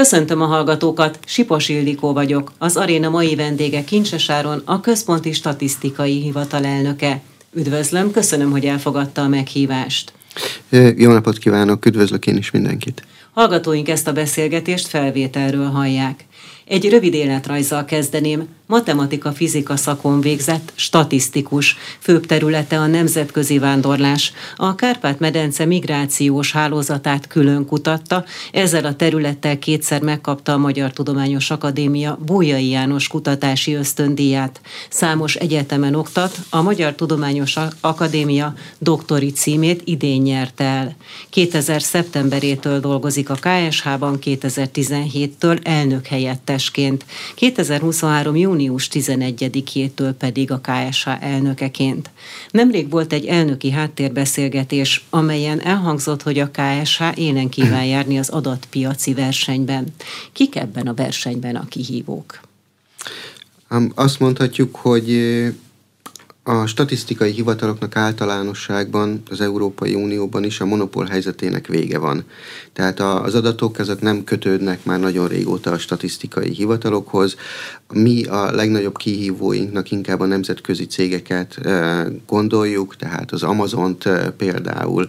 Köszöntöm a hallgatókat, Sipos Ildikó vagyok, az aréna mai vendége Kincsesáron, a Központi Statisztikai Hivatal elnöke. Üdvözlöm, köszönöm, hogy elfogadta a meghívást. Jó napot kívánok, üdvözlök én is mindenkit. Hallgatóink ezt a beszélgetést felvételről hallják. Egy rövid életrajzzal kezdeném. Matematika-fizika szakon végzett, statisztikus. Főbb területe a nemzetközi vándorlás. A Kárpát-medence migrációs hálózatát külön kutatta, ezzel a területtel kétszer megkapta a Magyar Tudományos Akadémia Bújai János kutatási ösztöndíját. Számos egyetemen oktat, a Magyar Tudományos Akadémia doktori címét idén nyerte el. 2000 szeptemberétől dolgozik a KSH-ban, 2017-től elnök helyettes helyettesként, 2023. június 11-től pedig a KSH elnökeként. Nemrég volt egy elnöki háttérbeszélgetés, amelyen elhangzott, hogy a KSH élen kíván járni az adatpiaci versenyben. Kik ebben a versenyben a kihívók? Azt mondhatjuk, hogy a statisztikai hivataloknak általánosságban az Európai Unióban is a monopól helyzetének vége van. Tehát az adatok ezek nem kötődnek már nagyon régóta a statisztikai hivatalokhoz. Mi a legnagyobb kihívóinknak inkább a nemzetközi cégeket gondoljuk, tehát az Amazont például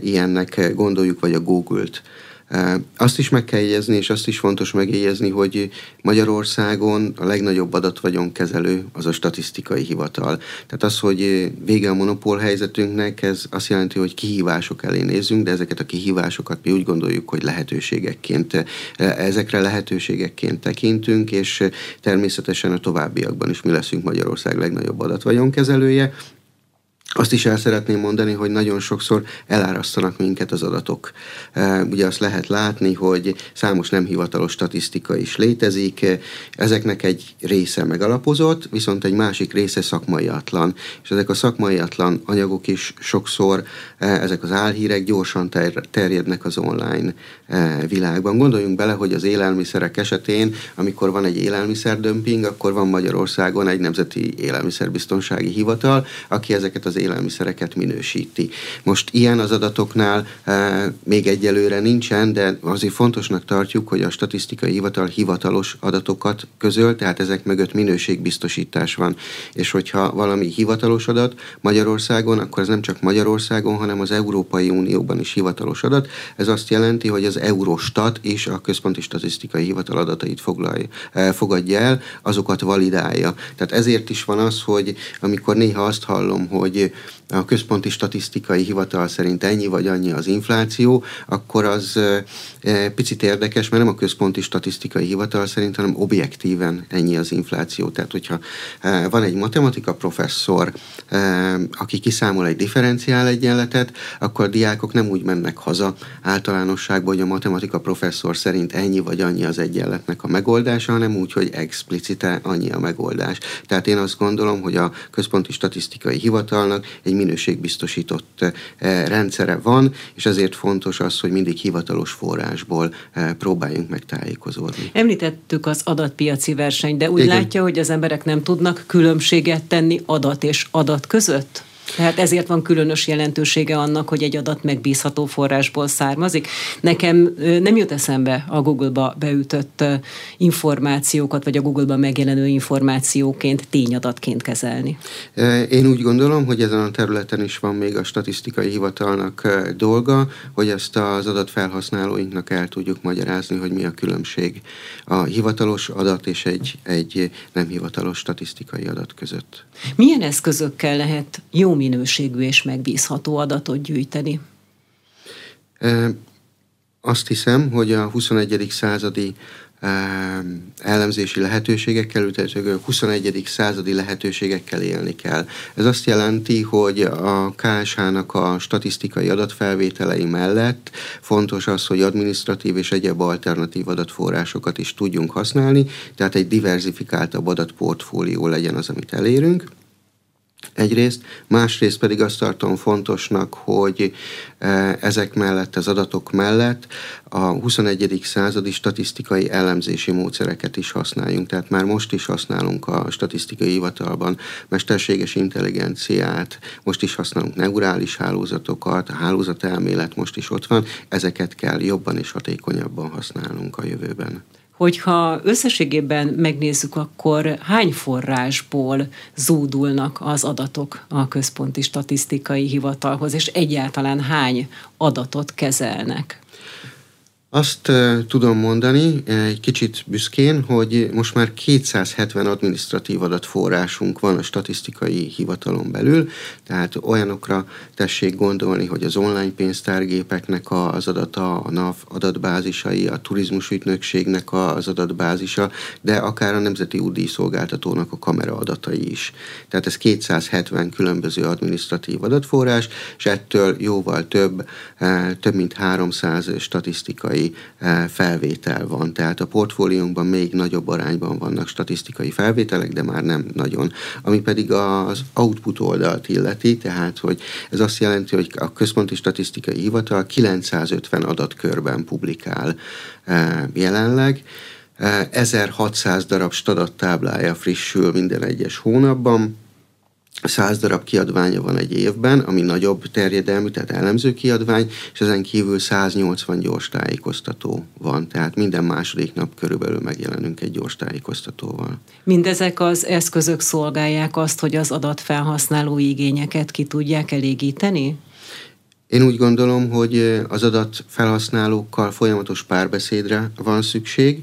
ilyennek gondoljuk, vagy a Google-t. Azt is meg kell jegyezni, és azt is fontos megjegyezni, hogy Magyarországon a legnagyobb adatvagyonkezelő az a statisztikai hivatal. Tehát az, hogy vége a monopól helyzetünknek, ez azt jelenti, hogy kihívások elé nézünk, de ezeket a kihívásokat mi úgy gondoljuk, hogy lehetőségekként, ezekre lehetőségekként tekintünk, és természetesen a továbbiakban is mi leszünk Magyarország legnagyobb adatvagyonkezelője. Azt is el szeretném mondani, hogy nagyon sokszor elárasztanak minket az adatok. Ugye azt lehet látni, hogy számos nem hivatalos statisztika is létezik, ezeknek egy része megalapozott, viszont egy másik része szakmaiatlan. És ezek a szakmaiatlan anyagok is sokszor, ezek az álhírek gyorsan terjednek az online világban. Gondoljunk bele, hogy az élelmiszerek esetén, amikor van egy élelmiszerdömping, akkor van Magyarországon egy nemzeti élelmiszerbiztonsági hivatal, aki ezeket az élelmiszereket minősíti. Most ilyen az adatoknál e, még egyelőre nincsen, de azért fontosnak tartjuk, hogy a statisztikai hivatal hivatalos adatokat közöl, tehát ezek mögött minőségbiztosítás van. És hogyha valami hivatalos adat Magyarországon, akkor ez nem csak Magyarországon, hanem az Európai Unióban is hivatalos adat. Ez azt jelenti, hogy az Eurostat és a Központi Statisztikai Hivatal adatait foglalja, e, fogadja el, azokat validálja. Tehát ezért is van az, hogy amikor néha azt hallom, hogy и a központi statisztikai hivatal szerint ennyi vagy annyi az infláció, akkor az picit érdekes, mert nem a központi statisztikai hivatal szerint, hanem objektíven ennyi az infláció. Tehát, hogyha van egy matematika professzor, aki kiszámol egy differenciál egyenletet, akkor a diákok nem úgy mennek haza általánosságban, hogy a matematika professzor szerint ennyi vagy annyi az egyenletnek a megoldása, hanem úgy, hogy explicite annyi a megoldás. Tehát én azt gondolom, hogy a központi statisztikai hivatalnak egy minőségbiztosított eh, rendszere van, és ezért fontos az, hogy mindig hivatalos forrásból eh, próbáljunk meg tájékozódni. Említettük az adatpiaci versenyt, de úgy Igen. látja, hogy az emberek nem tudnak különbséget tenni adat és adat között? Tehát ezért van különös jelentősége annak, hogy egy adat megbízható forrásból származik. Nekem nem jut eszembe a Google-ba beütött információkat, vagy a Google-ba megjelenő információként tényadatként kezelni. Én úgy gondolom, hogy ezen a területen is van még a statisztikai hivatalnak dolga, hogy ezt az adatfelhasználóinknak el tudjuk magyarázni, hogy mi a különbség a hivatalos adat és egy, egy nem hivatalos statisztikai adat között. Milyen eszközökkel lehet jó minőségű és megbízható adatot gyűjteni? Azt hiszem, hogy a 21. századi elemzési lehetőségekkel, a 21. századi lehetőségekkel élni kell. Ez azt jelenti, hogy a KSH-nak a statisztikai adatfelvételei mellett fontos az, hogy administratív és egyéb alternatív adatforrásokat is tudjunk használni, tehát egy diversifikáltabb adatportfólió legyen az, amit elérünk. Egyrészt, másrészt pedig azt tartom fontosnak, hogy e, ezek mellett, az adatok mellett a 21. századi statisztikai elemzési módszereket is használjunk. Tehát már most is használunk a statisztikai hivatalban mesterséges intelligenciát, most is használunk neurális hálózatokat, a hálózatelmélet most is ott van, ezeket kell jobban és hatékonyabban használnunk a jövőben hogyha összességében megnézzük, akkor hány forrásból zúdulnak az adatok a központi statisztikai hivatalhoz, és egyáltalán hány adatot kezelnek? Azt tudom mondani egy kicsit büszkén, hogy most már 270 administratív adatforrásunk van a statisztikai hivatalon belül, tehát olyanokra tessék gondolni, hogy az online pénztárgépeknek az adata, a NAV adatbázisai, a turizmus ügynökségnek az adatbázisa, de akár a Nemzeti Útdíj Szolgáltatónak a kamera adatai is. Tehát ez 270 különböző administratív adatforrás, és ettől jóval több, több mint 300 statisztikai statisztikai eh, felvétel van. Tehát a portfóliónkban még nagyobb arányban vannak statisztikai felvételek, de már nem nagyon. Ami pedig az output oldalt illeti, tehát hogy ez azt jelenti, hogy a Központi Statisztikai Hivatal 950 adatkörben publikál eh, jelenleg, 1600 eh, darab stadattáblája frissül minden egyes hónapban, 100 darab kiadványa van egy évben, ami nagyobb terjedelmű, tehát elemző kiadvány, és ezen kívül 180 gyors tájékoztató van, tehát minden második nap körülbelül megjelenünk egy gyors tájékoztatóval. Mindezek az eszközök szolgálják azt, hogy az adatfelhasználó igényeket ki tudják elégíteni? Én úgy gondolom, hogy az adatfelhasználókkal folyamatos párbeszédre van szükség,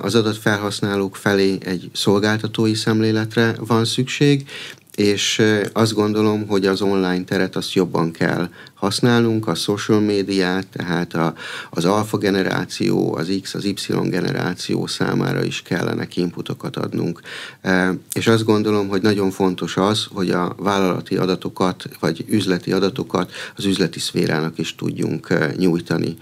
az adatfelhasználók felé egy szolgáltatói szemléletre van szükség, és azt gondolom, hogy az online teret azt jobban kell használnunk, a social médiát, tehát a, az alfa generáció, az X, az Y generáció számára is kellene inputokat adnunk. És azt gondolom, hogy nagyon fontos az, hogy a vállalati adatokat, vagy üzleti adatokat az üzleti szférának is tudjunk nyújtani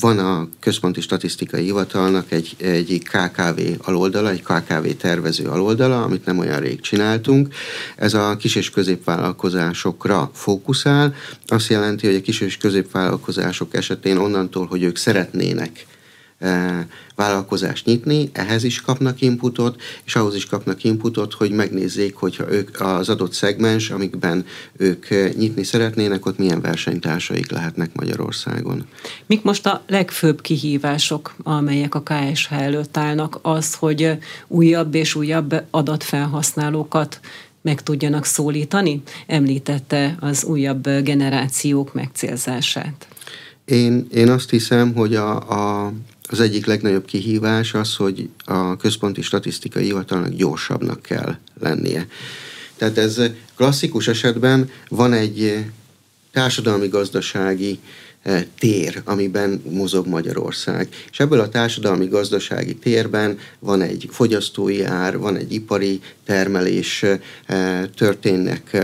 van a Központi Statisztikai Hivatalnak egy, egy KKV aloldala, egy KKV tervező aloldala, amit nem olyan rég csináltunk. Ez a kis- és középvállalkozásokra fókuszál. Azt jelenti, hogy a kis- és középvállalkozások esetén onnantól, hogy ők szeretnének vállalkozást nyitni, ehhez is kapnak inputot, és ahhoz is kapnak inputot, hogy megnézzék, hogyha ők az adott szegmens, amikben ők nyitni szeretnének, ott milyen versenytársaik lehetnek Magyarországon. Mik most a legfőbb kihívások, amelyek a KSH előtt állnak? Az, hogy újabb és újabb adatfelhasználókat meg tudjanak szólítani? Említette az újabb generációk megcélzását. Én, én azt hiszem, hogy a, a az egyik legnagyobb kihívás az, hogy a központi statisztikai hivatalnak gyorsabbnak kell lennie. Tehát ez klasszikus esetben van egy társadalmi-gazdasági tér, amiben mozog Magyarország. És ebből a társadalmi gazdasági térben van egy fogyasztói ár, van egy ipari termelés, történnek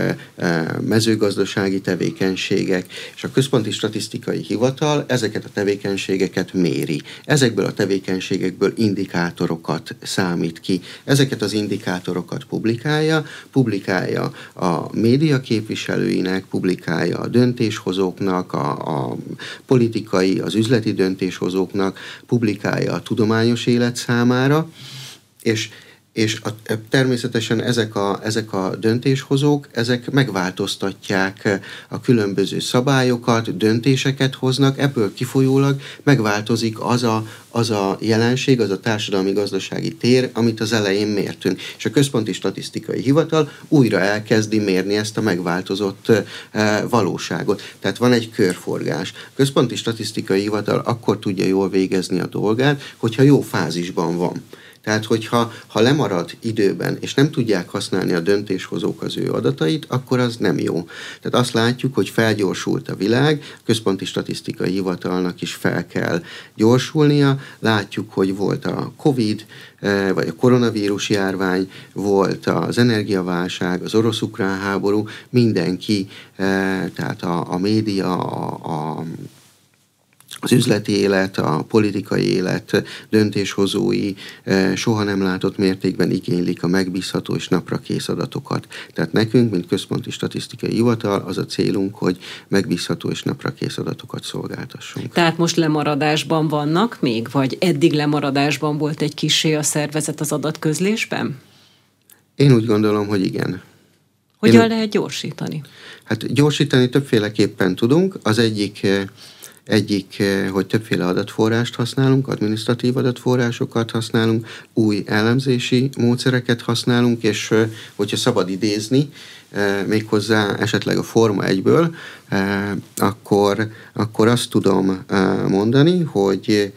mezőgazdasági tevékenységek, és a Központi Statisztikai Hivatal ezeket a tevékenységeket méri. Ezekből a tevékenységekből indikátorokat számít ki. Ezeket az indikátorokat publikálja, publikálja a média képviselőinek, publikálja a döntéshozóknak, a, a politikai, az üzleti döntéshozóknak publikálja a tudományos élet számára, és és a, természetesen ezek a, ezek a döntéshozók, ezek megváltoztatják a különböző szabályokat, döntéseket hoznak, ebből kifolyólag megváltozik az a, az a jelenség, az a társadalmi-gazdasági tér, amit az elején mértünk. És a Központi Statisztikai Hivatal újra elkezdi mérni ezt a megváltozott e, valóságot. Tehát van egy körforgás. A Központi Statisztikai Hivatal akkor tudja jól végezni a dolgát, hogyha jó fázisban van. Tehát, hogyha ha lemarad időben, és nem tudják használni a döntéshozók az ő adatait, akkor az nem jó. Tehát azt látjuk, hogy felgyorsult a világ, a Központi Statisztikai Hivatalnak is fel kell gyorsulnia. Látjuk, hogy volt a COVID, eh, vagy a koronavírus járvány, volt az energiaválság, az orosz-ukrán háború, mindenki, eh, tehát a, a média, a, a az üzleti élet, a politikai élet döntéshozói eh, soha nem látott mértékben igénylik a megbízható és napra kész adatokat. Tehát nekünk, mint Központi Statisztikai Hivatal, az a célunk, hogy megbízható és napra kész adatokat szolgáltassunk. Tehát most lemaradásban vannak még, vagy eddig lemaradásban volt egy kisé a szervezet az adatközlésben? Én úgy gondolom, hogy igen. Hogyan Én... lehet gyorsítani? Hát gyorsítani többféleképpen tudunk. Az egyik eh, egyik, eh, hogy többféle adatforrást használunk, administratív adatforrásokat használunk, új elemzési módszereket használunk, és eh, hogyha szabad idézni, eh, méghozzá esetleg a Forma egyből, akkor, akkor azt tudom mondani, hogy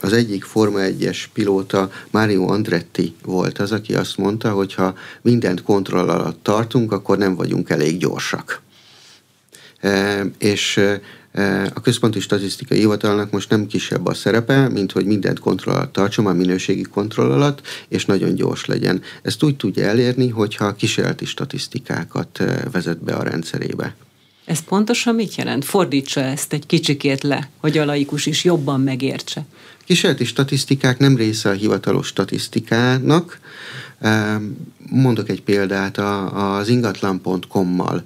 az egyik Forma 1-es pilóta Mario Andretti volt az, aki azt mondta, hogy ha mindent kontroll alatt tartunk, akkor nem vagyunk elég gyorsak. És a Központi Statisztikai Hivatalnak most nem kisebb a szerepe, mint hogy mindent kontroll alatt tartson, a minőségi kontroll alatt, és nagyon gyors legyen. Ezt úgy tudja elérni, hogyha kísérleti statisztikákat vezet be a rendszerébe. Ez pontosan mit jelent? Fordítsa ezt egy kicsikét le, hogy a laikus is jobban megértse. Kísérleti statisztikák nem része a hivatalos statisztikának, Mondok egy példát, az ingatlan.com-mal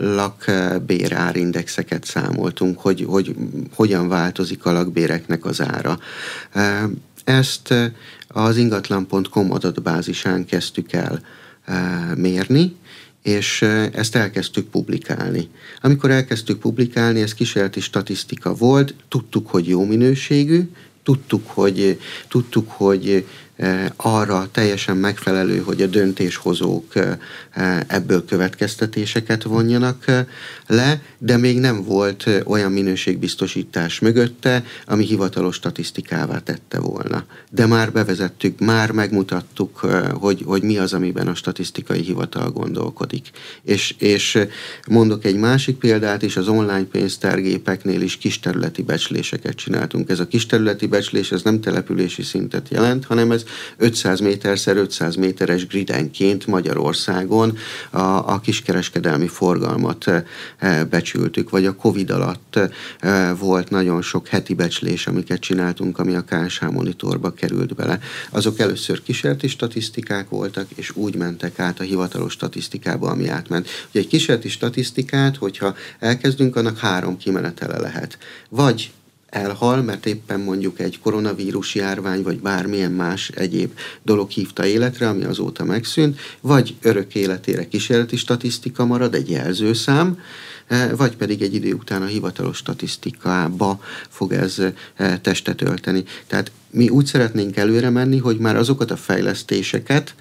lakbérárindexeket számoltunk, hogy, hogy hogyan változik a lakbéreknek az ára. Ezt az ingatlan.com adatbázisán kezdtük el mérni, és ezt elkezdtük publikálni. Amikor elkezdtük publikálni, ez kísérleti statisztika volt, tudtuk, hogy jó minőségű, tudtuk, hogy, tudtuk, hogy Eh, arra teljesen megfelelő, hogy a döntéshozók eh, ebből következtetéseket vonjanak eh, le, de még nem volt olyan minőségbiztosítás mögötte, ami hivatalos statisztikává tette volna. De már bevezettük, már megmutattuk, hogy, hogy mi az, amiben a statisztikai hivatal gondolkodik. És, és mondok egy másik példát is, az online pénztárgépeknél is kisterületi becsléseket csináltunk. Ez a kisterületi becslés, ez nem települési szintet jelent, hanem ez 500 méterszer 500 méteres gridenként Magyarországon a, a kiskereskedelmi forgalmat e, becsültük, vagy a Covid alatt e, volt nagyon sok heti becslés, amiket csináltunk, ami a KSH monitorba került bele. Azok először kísérleti statisztikák voltak, és úgy mentek át a hivatalos statisztikába, ami átment. Ugye egy kísérleti statisztikát, hogyha elkezdünk, annak három kimenetele lehet. Vagy elhal, mert éppen mondjuk egy koronavírus járvány, vagy bármilyen más egyéb dolog hívta életre, ami azóta megszűnt, vagy örök életére kísérleti statisztika marad, egy jelzőszám, e, vagy pedig egy idő után a hivatalos statisztikába fog ez e, testet ölteni. Tehát mi úgy szeretnénk előre menni, hogy már azokat a fejlesztéseket,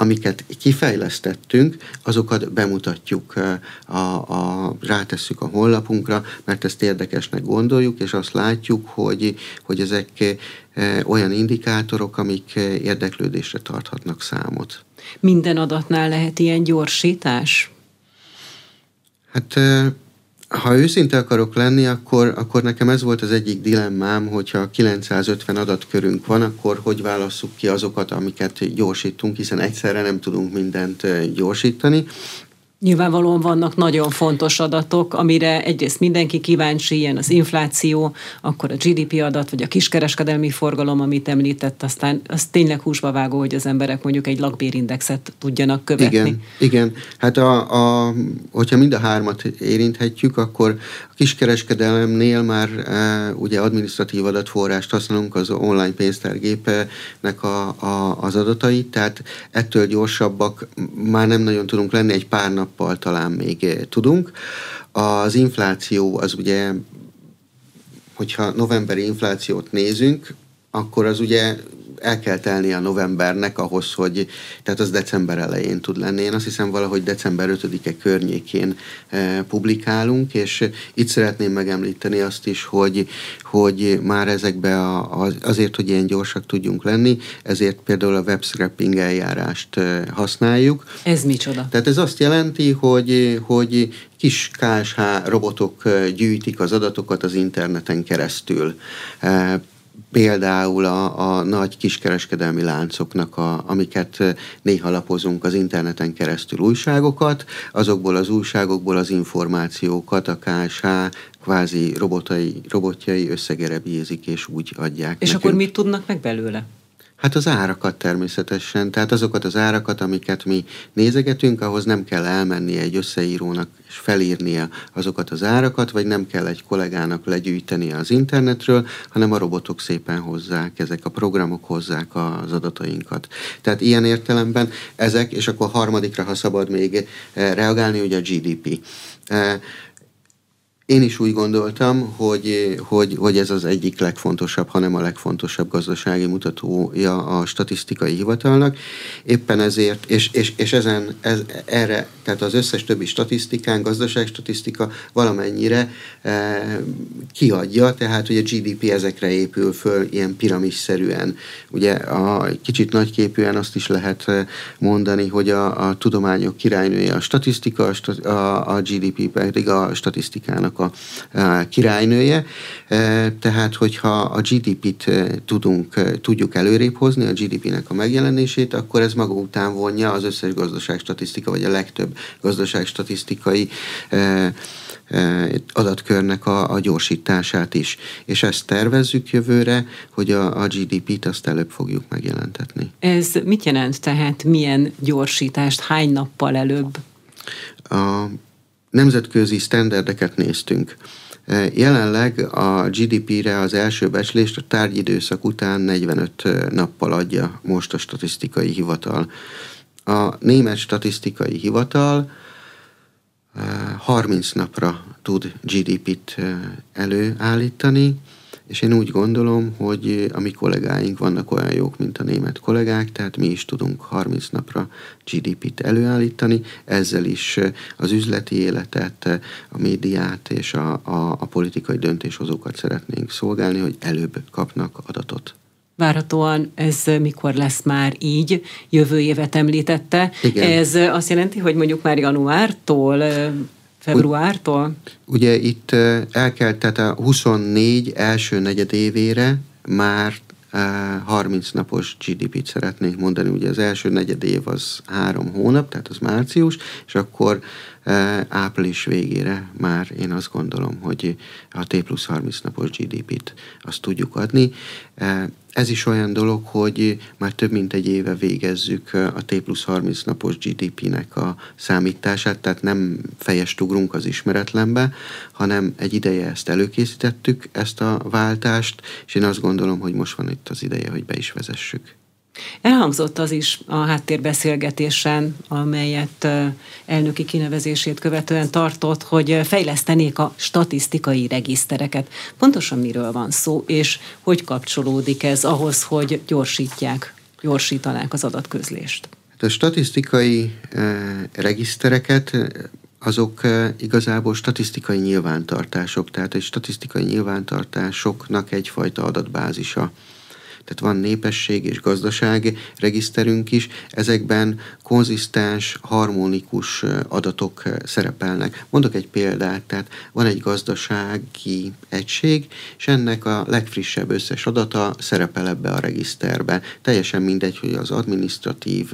amiket kifejlesztettünk, azokat bemutatjuk, a, a, rátesszük a honlapunkra, mert ezt érdekesnek gondoljuk, és azt látjuk, hogy, hogy ezek olyan indikátorok, amik érdeklődésre tarthatnak számot. Minden adatnál lehet ilyen gyorsítás? Hát ha őszinte akarok lenni, akkor, akkor nekem ez volt az egyik dilemmám, hogyha 950 adatkörünk van, akkor hogy válasszuk ki azokat, amiket gyorsítunk, hiszen egyszerre nem tudunk mindent gyorsítani. Nyilvánvalóan vannak nagyon fontos adatok, amire egyrészt mindenki kíváncsi, ilyen az infláció, akkor a GDP adat, vagy a kiskereskedelmi forgalom, amit említett, aztán az tényleg húsba vágó, hogy az emberek mondjuk egy lakbérindexet tudjanak követni. Igen, igen. Hát a, a, hogyha mind a hármat érinthetjük, akkor a kiskereskedelemnél már e, ugye administratív adatforrást használunk az online pénztárgépnek a, a, az adatait, tehát ettől gyorsabbak már nem nagyon tudunk lenni egy pár nap nappal talán még eh, tudunk. Az infláció az ugye, hogyha novemberi inflációt nézünk, akkor az ugye el kell telni a novembernek ahhoz, hogy, tehát az december elején tud lenni. Én azt hiszem valahogy december 5-e környékén e, publikálunk, és itt szeretném megemlíteni azt is, hogy, hogy már ezekbe a, azért, hogy ilyen gyorsak tudjunk lenni, ezért például a webscraping eljárást e, használjuk. Ez micsoda? Tehát ez azt jelenti, hogy, hogy kis KSH robotok e, gyűjtik az adatokat az interneten keresztül például a, a nagy kiskereskedelmi láncoknak, a, amiket néha lapozunk az interneten keresztül újságokat, azokból az újságokból az információkat a KSH kvázi robotai, robotjai összegerebjézik és úgy adják. És nekünk. akkor mit tudnak meg belőle? Hát az árakat természetesen, tehát azokat az árakat, amiket mi nézegetünk, ahhoz nem kell elmenni egy összeírónak és felírnia azokat az árakat, vagy nem kell egy kollégának legyűjteni az internetről, hanem a robotok szépen hozzák, ezek a programok hozzák az adatainkat. Tehát ilyen értelemben ezek, és akkor harmadikra, ha szabad még eh, reagálni, ugye a GDP. Én is úgy gondoltam, hogy, hogy, hogy ez az egyik legfontosabb, hanem a legfontosabb gazdasági mutatója a statisztikai hivatalnak. Éppen ezért, és, és, és ezen, ez, erre, tehát az összes többi statisztikán, gazdaságstatisztika valamennyire e, kiadja, tehát hogy a GDP ezekre épül föl ilyen piramisszerűen. Ugye a kicsit nagyképűen azt is lehet eh, mondani, hogy a, a tudományok királynője a statisztika, a, a GDP pedig a statisztikának a királynője, e, tehát hogyha a GDP-t e, tudunk, e, tudjuk előrébb hozni, a GDP-nek a megjelenését, akkor ez maga után vonja az összes gazdaságstatisztika, vagy a legtöbb gazdaságstatisztikai adatkörnek a, a gyorsítását is. És ezt tervezzük jövőre, hogy a, a GDP-t azt előbb fogjuk megjelentetni. Ez mit jelent tehát, milyen gyorsítást, hány nappal előbb? A nemzetközi sztenderdeket néztünk. E, jelenleg a GDP-re az első becslést a tárgyidőszak után 45 e, nappal adja most a statisztikai hivatal. A német statisztikai hivatal 30 e, napra tud GDP-t előállítani, és én úgy gondolom, hogy a mi kollégáink vannak olyan jók, mint a német kollégák, tehát mi is tudunk 30 napra GDP-t előállítani, ezzel is az üzleti életet, a médiát és a, a, a politikai döntéshozókat szeretnénk szolgálni, hogy előbb kapnak adatot. Várhatóan ez mikor lesz már így? Jövő évet említette. Igen. Ez azt jelenti, hogy mondjuk már januártól Februártól? Ugye itt el kell, tehát a 24 első negyedévére már 30 napos GDP-t szeretnénk mondani. Ugye az első negyed év az három hónap, tehát az március, és akkor április végére már én azt gondolom, hogy a T plusz 30 napos GDP-t azt tudjuk adni. Ez is olyan dolog, hogy már több mint egy éve végezzük a T plusz 30 napos GDP-nek a számítását, tehát nem fejest ugrunk az ismeretlenbe, hanem egy ideje ezt előkészítettük, ezt a váltást, és én azt gondolom, hogy most van itt az ideje, hogy be is vezessük. Elhangzott az is a háttérbeszélgetésen, amelyet elnöki kinevezését követően tartott, hogy fejlesztenék a statisztikai regisztereket. Pontosan miről van szó, és hogy kapcsolódik ez ahhoz, hogy gyorsítják, gyorsítanák az adatközlést? Hát a statisztikai regisztereket azok igazából statisztikai nyilvántartások, tehát egy statisztikai nyilvántartásoknak egyfajta adatbázisa tehát van népesség és gazdaság regiszterünk is, ezekben konzisztens, harmonikus adatok szerepelnek. Mondok egy példát, tehát van egy gazdasági egység, és ennek a legfrissebb összes adata szerepel ebbe a regiszterbe. Teljesen mindegy, hogy az administratív,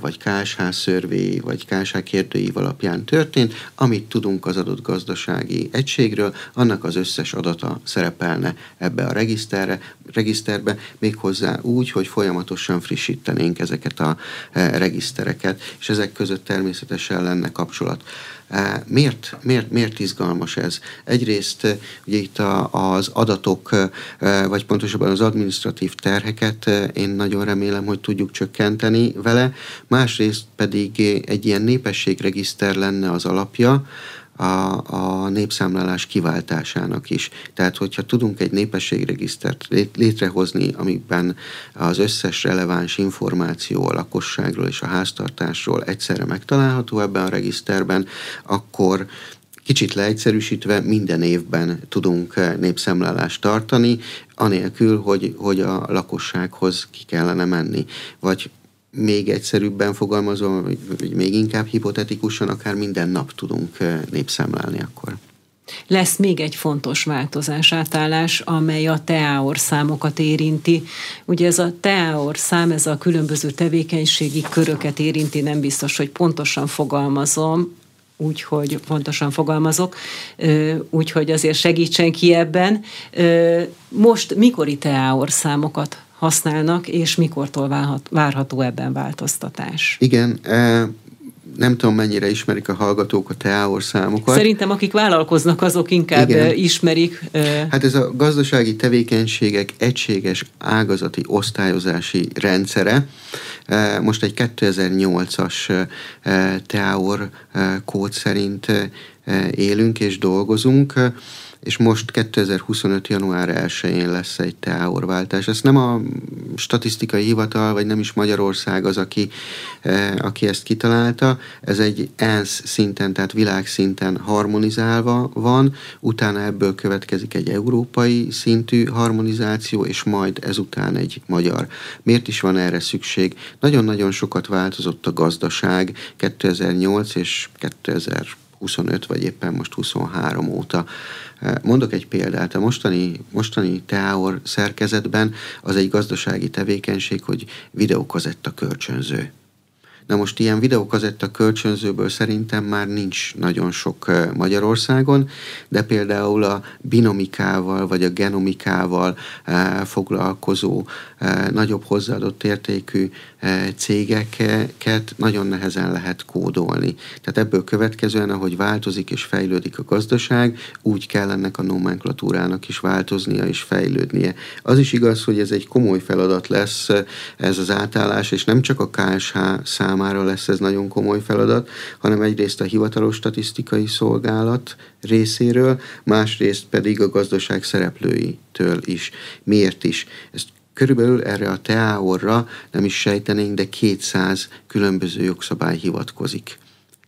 vagy KSH szörvé, vagy KSH kérdőív alapján történt, amit tudunk az adott gazdasági egységről, annak az összes adata szerepelne ebbe a regiszterre, regiszterbe, méghozzá úgy, hogy folyamatosan frissítenénk ezeket a e, regisztereket, és ezek között természetesen lenne kapcsolat. E, miért, miért, miért izgalmas ez? Egyrészt e, ugye itt a, az adatok, vagy pontosabban az administratív terheket én nagyon remélem, hogy tudjuk csökkenteni vele, másrészt pedig egy ilyen népességregiszter lenne az alapja, a, a népszámlálás kiváltásának is. Tehát, hogyha tudunk egy népességregisztert létrehozni, amiben az összes releváns információ a lakosságról és a háztartásról egyszerre megtalálható ebben a regiszterben, akkor kicsit leegyszerűsítve minden évben tudunk népszámlálást tartani, anélkül, hogy, hogy a lakossághoz ki kellene menni. Vagy még egyszerűbben fogalmazom, vagy még inkább hipotetikusan, akár minden nap tudunk népszámlálni akkor. Lesz még egy fontos változás, átállás, amely a TEAOR számokat érinti. Ugye ez a TEAOR szám, ez a különböző tevékenységi köröket érinti, nem biztos, hogy pontosan fogalmazom, úgyhogy pontosan fogalmazok, úgyhogy azért segítsen ki ebben. Most mikori TEAOR számokat használnak, és mikortól várható ebben változtatás? Igen, nem tudom, mennyire ismerik a hallgatók a TEAOR számokat. Szerintem akik vállalkoznak, azok inkább Igen. ismerik. Hát ez a gazdasági tevékenységek egységes ágazati osztályozási rendszere. Most egy 2008-as TEAOR kód szerint élünk és dolgozunk és most 2025. január 1-én lesz egy teáorváltás. Ezt nem a statisztikai hivatal, vagy nem is Magyarország az, aki, eh, aki ezt kitalálta. Ez egy ENSZ szinten, tehát világszinten harmonizálva van, utána ebből következik egy európai szintű harmonizáció, és majd ezután egy magyar. Miért is van erre szükség? Nagyon-nagyon sokat változott a gazdaság 2008 és 2025, vagy éppen most 23 óta. Mondok egy példát, a mostani, mostani teáor szerkezetben az egy gazdasági tevékenység, hogy videókazetta kölcsönző. Na most ilyen videókazetta kölcsönzőből szerintem már nincs nagyon sok Magyarországon, de például a binomikával vagy a genomikával foglalkozó nagyobb hozzáadott értékű cégeket nagyon nehezen lehet kódolni. Tehát ebből következően, ahogy változik és fejlődik a gazdaság, úgy kell ennek a nomenklatúrának is változnia és fejlődnie. Az is igaz, hogy ez egy komoly feladat lesz ez az átállás, és nem csak a KSH számára lesz ez nagyon komoly feladat, hanem egyrészt a hivatalos statisztikai szolgálat részéről, másrészt pedig a gazdaság szereplőitől is. Miért is? Ezt Körülbelül erre a teáorra nem is sejtenénk, de 200 különböző jogszabály hivatkozik.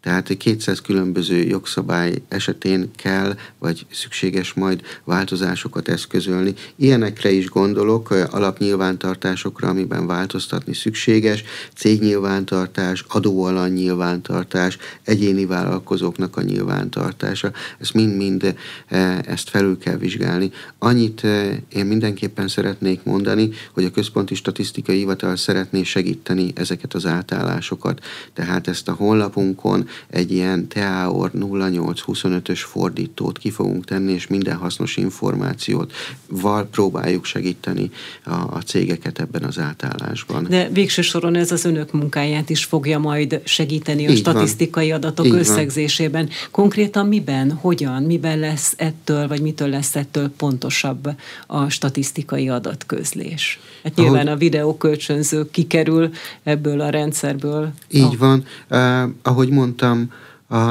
Tehát 200 különböző jogszabály esetén kell, vagy szükséges majd változásokat eszközölni. Ilyenekre is gondolok, alapnyilvántartásokra, amiben változtatni szükséges, cégnyilvántartás, adóalany nyilvántartás, egyéni vállalkozóknak a nyilvántartása. Ezt mind-mind ezt felül kell vizsgálni. Annyit én mindenképpen szeretnék mondani, hogy a Központi Statisztikai Hivatal szeretné segíteni ezeket az átállásokat. Tehát ezt a honlapunkon egy ilyen TEAOR 0825-ös fordítót ki fogunk tenni, és minden hasznos információt val próbáljuk segíteni a, a cégeket ebben az átállásban. De végső soron ez az önök munkáját is fogja majd segíteni a Így statisztikai van. adatok Így összegzésében. Van. Konkrétan miben, hogyan, miben lesz ettől, vagy mitől lesz ettől pontosabb a statisztikai adatközlés? Hát nyilván ahogy, a videókölcsönző kikerül ebből a rendszerből. Így a... van. Uh, ahogy mondtam, mondtam,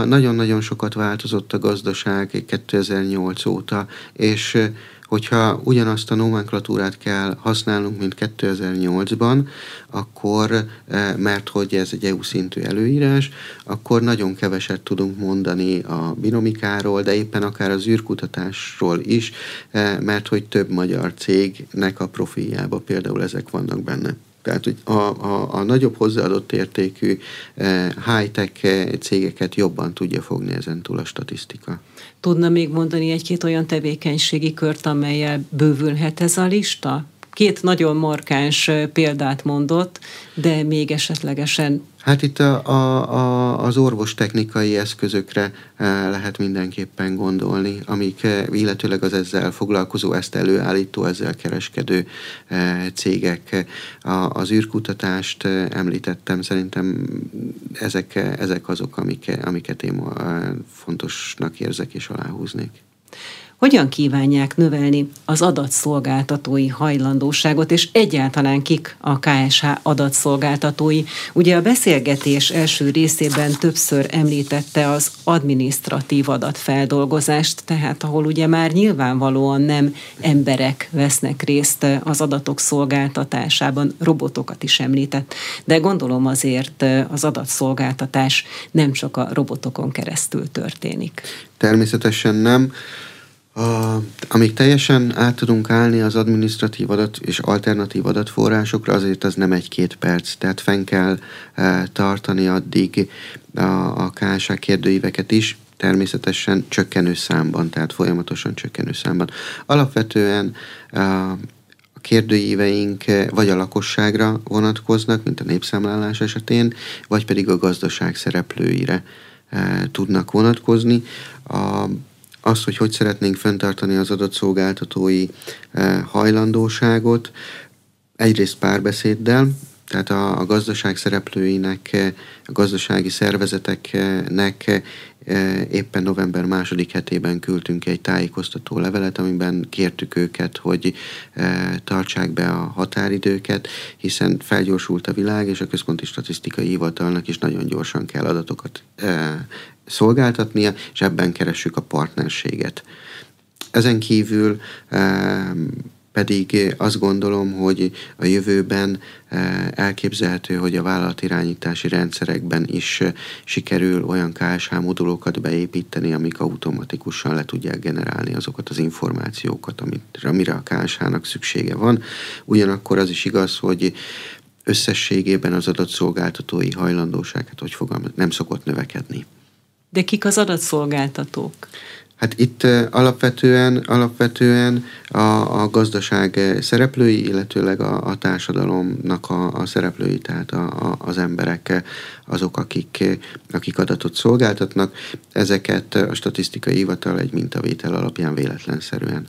nagyon-nagyon sokat változott a gazdaság 2008 óta, és hogyha ugyanazt a nomenklatúrát kell használnunk, mint 2008-ban, akkor, mert hogy ez egy EU szintű előírás, akkor nagyon keveset tudunk mondani a binomikáról, de éppen akár az űrkutatásról is, mert hogy több magyar cégnek a profiljába például ezek vannak benne. Tehát hogy a, a, a nagyobb hozzáadott értékű eh, high-tech eh, cégeket jobban tudja fogni ezen túl a statisztika. Tudna még mondani egy-két olyan tevékenységi kört, amelyel bővülhet ez a lista? Két nagyon markáns példát mondott, de még esetlegesen Hát itt a, a, a, az orvostechnikai eszközökre lehet mindenképpen gondolni, amik illetőleg az ezzel foglalkozó, ezt előállító, ezzel kereskedő cégek. A, az űrkutatást említettem, szerintem ezek, ezek azok, amik, amiket én fontosnak érzek és aláhúznék. Hogyan kívánják növelni az adatszolgáltatói hajlandóságot, és egyáltalán kik a KSH adatszolgáltatói? Ugye a beszélgetés első részében többször említette az administratív adatfeldolgozást, tehát ahol ugye már nyilvánvalóan nem emberek vesznek részt az adatok szolgáltatásában, robotokat is említett, de gondolom azért az adatszolgáltatás nem csak a robotokon keresztül történik. Természetesen nem. A, amíg teljesen át tudunk állni az administratív adat és alternatív adatforrásokra, azért az nem egy-két perc, tehát fenn kell e, tartani addig a, a KSA kérdőíveket is, természetesen csökkenő számban, tehát folyamatosan csökkenő számban. Alapvetően a kérdőíveink vagy a lakosságra vonatkoznak, mint a népszámlálás esetén, vagy pedig a gazdaság szereplőire tudnak vonatkozni. A, az, hogy hogy szeretnénk fenntartani az adatszolgáltatói hajlandóságot, egyrészt párbeszéddel, tehát a, a gazdaság szereplőinek, a gazdasági szervezeteknek e, éppen november második hetében küldtünk egy tájékoztató levelet, amiben kértük őket, hogy e, tartsák be a határidőket, hiszen felgyorsult a világ, és a Központi Statisztikai Hivatalnak is nagyon gyorsan kell adatokat szolgáltatnia, és ebben keressük a partnerséget. Ezen kívül pedig azt gondolom, hogy a jövőben eh, elképzelhető, hogy a vállalatirányítási rendszerekben is eh, sikerül olyan KSH modulokat beépíteni, amik automatikusan le tudják generálni azokat az információkat, amire a KSH-nak szüksége van. Ugyanakkor az is igaz, hogy összességében az adatszolgáltatói hajlandóság, hát hogy fogalmaz, nem szokott növekedni. De kik az adatszolgáltatók? Hát itt alapvetően, alapvetően a, a gazdaság szereplői, illetőleg a, a társadalomnak a, a szereplői, tehát a, a, az emberek azok, akik, akik adatot szolgáltatnak. Ezeket a statisztikai hivatal egy mintavétel alapján véletlenszerűen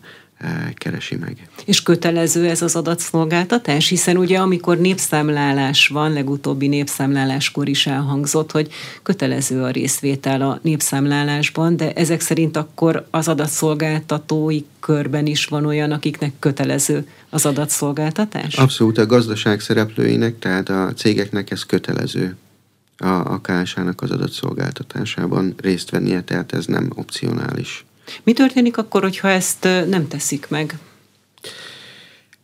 keresi meg. És kötelező ez az adatszolgáltatás? Hiszen ugye amikor népszámlálás van, legutóbbi népszámláláskor is elhangzott, hogy kötelező a részvétel a népszámlálásban, de ezek szerint akkor az adatszolgáltatói körben is van olyan, akiknek kötelező az adatszolgáltatás? Abszolút a gazdaság szereplőinek, tehát a cégeknek ez kötelező a, a KSH-nak az adatszolgáltatásában részt vennie, tehát ez nem opcionális. Mi történik akkor, hogyha ezt nem teszik meg?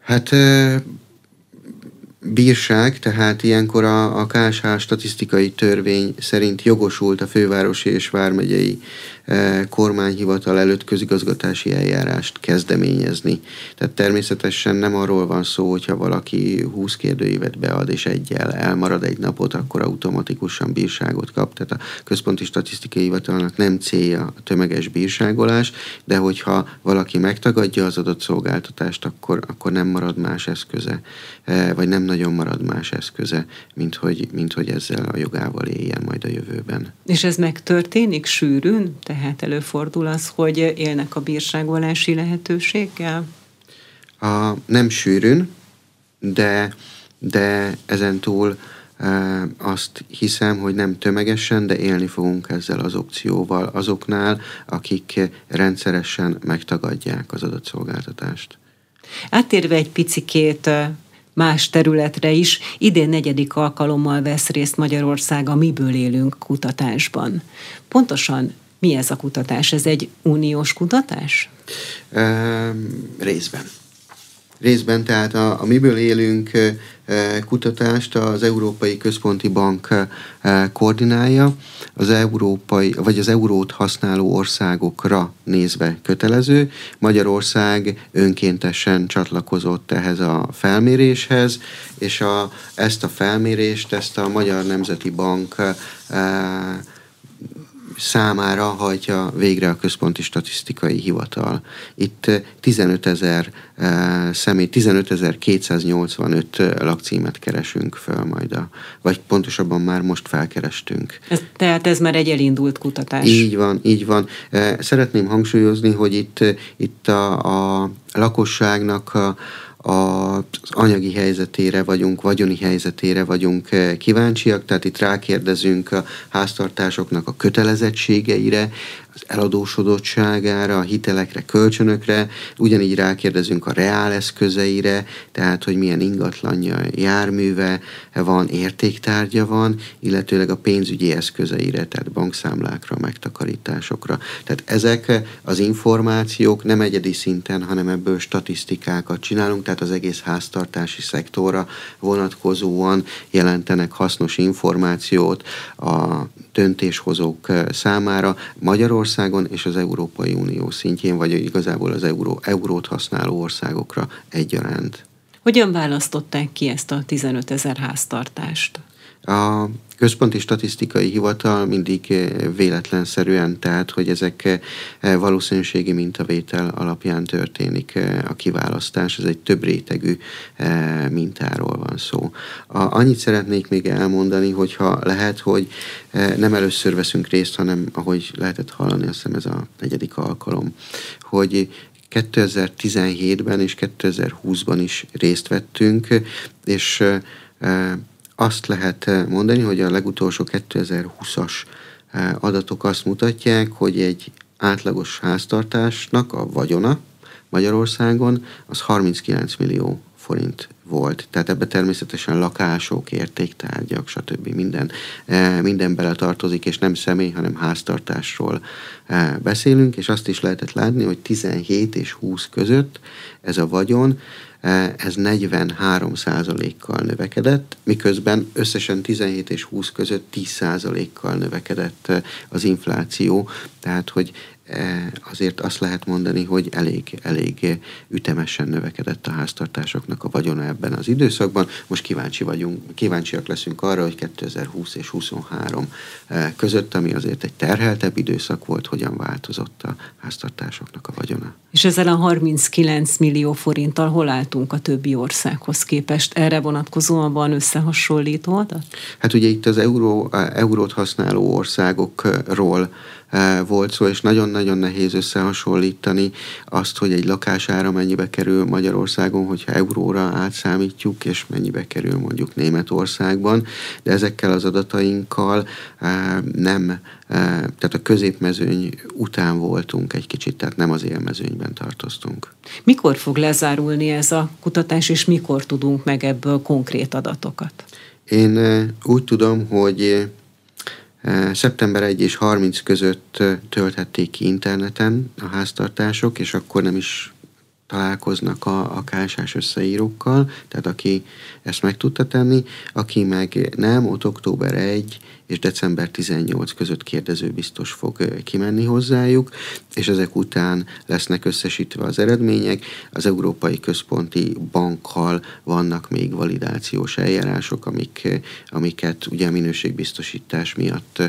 Hát bírság, tehát ilyenkor a, a KSH statisztikai törvény szerint jogosult a fővárosi és vármegyei kormányhivatal előtt közigazgatási eljárást kezdeményezni. Tehát természetesen nem arról van szó, hogyha valaki 20 kérdőívet bead és egyel elmarad egy napot, akkor automatikusan bírságot kap. Tehát a központi statisztikai hivatalnak nem célja a tömeges bírságolás, de hogyha valaki megtagadja az adott szolgáltatást, akkor, akkor nem marad más eszköze, e, vagy nem nagyon marad más eszköze, mint hogy, mint hogy ezzel a jogával éljen majd a jövőben. És ez megtörténik sűrűn? Tehát előfordul az, hogy élnek a bírságolási lehetőséggel? A, nem sűrűn, de, de ezen túl e, azt hiszem, hogy nem tömegesen, de élni fogunk ezzel az opcióval azoknál, akik rendszeresen megtagadják az adatszolgáltatást. Áttérve egy picikét más területre is. Idén negyedik alkalommal vesz részt Magyarország a Miből élünk kutatásban. Pontosan mi ez a kutatás? Ez egy uniós kutatás? E, részben. Részben, tehát a, a Miből élünk kutatást az Európai Központi Bank koordinálja, az európai, vagy az eurót használó országokra nézve kötelező. Magyarország önkéntesen csatlakozott ehhez a felméréshez, és a, ezt a felmérést, ezt a Magyar Nemzeti Bank számára hajtja végre a Központi Statisztikai Hivatal. Itt 15 ezer személy, 15.285 lakcímet keresünk föl majd, a, vagy pontosabban már most felkerestünk. Ez, tehát ez már egy elindult kutatás. Így van, így van. Szeretném hangsúlyozni, hogy itt, itt a, a lakosságnak a, az anyagi helyzetére vagyunk, vagyoni helyzetére vagyunk eh, kíváncsiak, tehát itt rákérdezünk a háztartásoknak a kötelezettségeire, az eladósodottságára, a hitelekre, kölcsönökre, ugyanígy rákérdezünk a reál eszközeire, tehát hogy milyen ingatlanja, járműve van, értéktárgya van, illetőleg a pénzügyi eszközeire, tehát bankszámlákra, megtakarításokra. Tehát ezek az információk nem egyedi szinten, hanem ebből statisztikákat csinálunk, tehát az egész háztartási szektorra vonatkozóan jelentenek hasznos információt a döntéshozók számára Magyarországon és az Európai Unió szintjén, vagy igazából az euró, eurót használó országokra egyaránt. Hogyan választották ki ezt a 15 ezer háztartást? A központi statisztikai hivatal mindig véletlenszerűen, tehát hogy ezek valószínűségi mintavétel alapján történik a kiválasztás, ez egy több rétegű mintáról van szó. A, annyit szeretnék még elmondani, hogyha lehet, hogy nem először veszünk részt, hanem ahogy lehetett hallani, azt hiszem ez a negyedik alkalom, hogy 2017-ben és 2020-ban is részt vettünk, és azt lehet mondani, hogy a legutolsó 2020-as adatok azt mutatják, hogy egy átlagos háztartásnak a vagyona Magyarországon az 39 millió forint volt. Tehát ebbe természetesen lakások, értéktárgyak, stb. minden, minden bele tartozik, és nem személy, hanem háztartásról beszélünk, és azt is lehetett látni, hogy 17 és 20 között ez a vagyon ez 43 kal növekedett, miközben összesen 17 és 20 között 10 kal növekedett az infláció, tehát hogy azért azt lehet mondani, hogy elég, elég ütemesen növekedett a háztartásoknak a vagyona ebben az időszakban. Most kíváncsi vagyunk, kíváncsiak leszünk arra, hogy 2020 és 23 e, között, ami azért egy terheltebb időszak volt, hogyan változott a háztartásoknak a vagyona. És ezzel a 39 millió forinttal hol álltunk a többi országhoz képest? Erre vonatkozóan van összehasonlító adat? Hát ugye itt az euró, eurót használó országokról volt szó, és nagyon-nagyon nehéz összehasonlítani azt, hogy egy lakására mennyibe kerül Magyarországon, hogyha euróra átszámítjuk, és mennyibe kerül mondjuk Németországban, de ezekkel az adatainkkal nem, tehát a középmezőny után voltunk egy kicsit, tehát nem az élmezőnyben tartoztunk. Mikor fog lezárulni ez a kutatás, és mikor tudunk meg ebből konkrét adatokat? Én úgy tudom, hogy Szeptember 1 és 30 között tölthették ki interneten a háztartások, és akkor nem is találkoznak a, a KSS összeírókkal, tehát aki ezt meg tudta tenni, aki meg nem, ott október 1 és december 18 között kérdező biztos fog kimenni hozzájuk, és ezek után lesznek összesítve az eredmények. Az Európai Központi Bankkal vannak még validációs eljárások, amik, amiket ugye a minőségbiztosítás miatt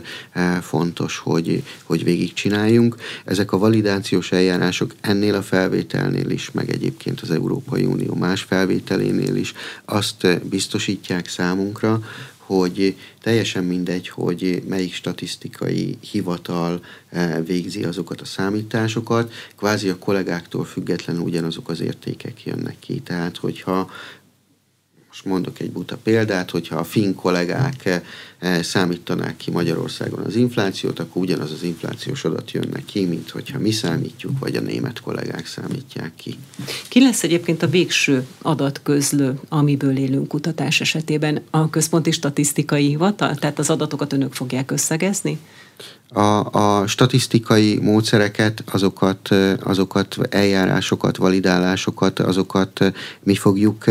fontos, hogy, hogy végigcsináljunk. Ezek a validációs eljárások ennél a felvételnél is, meg egyébként az Európai Unió más felvételénél is azt biztosítják számunkra, hogy teljesen mindegy, hogy melyik statisztikai hivatal eh, végzi azokat a számításokat, kvázi a kollégáktól függetlenül ugyanazok az értékek jönnek ki. Tehát, hogyha most mondok egy buta példát, hogyha a finn kollégák eh, eh, számítanák ki Magyarországon az inflációt, akkor ugyanaz az inflációs adat jönne ki, mint hogyha mi számítjuk, vagy a német kollégák számítják ki. Ki lesz egyébként a végső adatközlő, amiből élünk kutatás esetében? A központi statisztikai hivatal? Tehát az adatokat önök fogják összegezni? A, a statisztikai módszereket, azokat, azokat eljárásokat, validálásokat, azokat mi fogjuk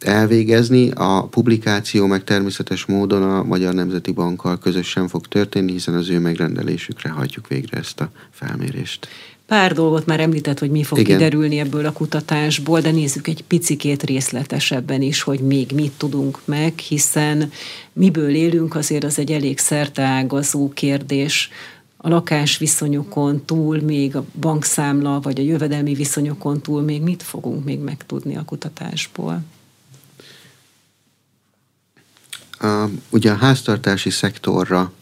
elvégezni. A publikáció meg természetes módon a Magyar Nemzeti Bankkal közösen fog történni, hiszen az ő megrendelésükre hagyjuk végre ezt a felmérést. Pár dolgot már említett, hogy mi fog Igen. kiderülni ebből a kutatásból, de nézzük egy picikét részletesebben is, hogy még mit tudunk meg, hiszen miből élünk, azért az egy elég szerteágazó kérdés. A lakás viszonyokon túl, még a bankszámla, vagy a jövedelmi viszonyokon túl még mit fogunk még megtudni a kutatásból? A, ugye a háztartási szektorra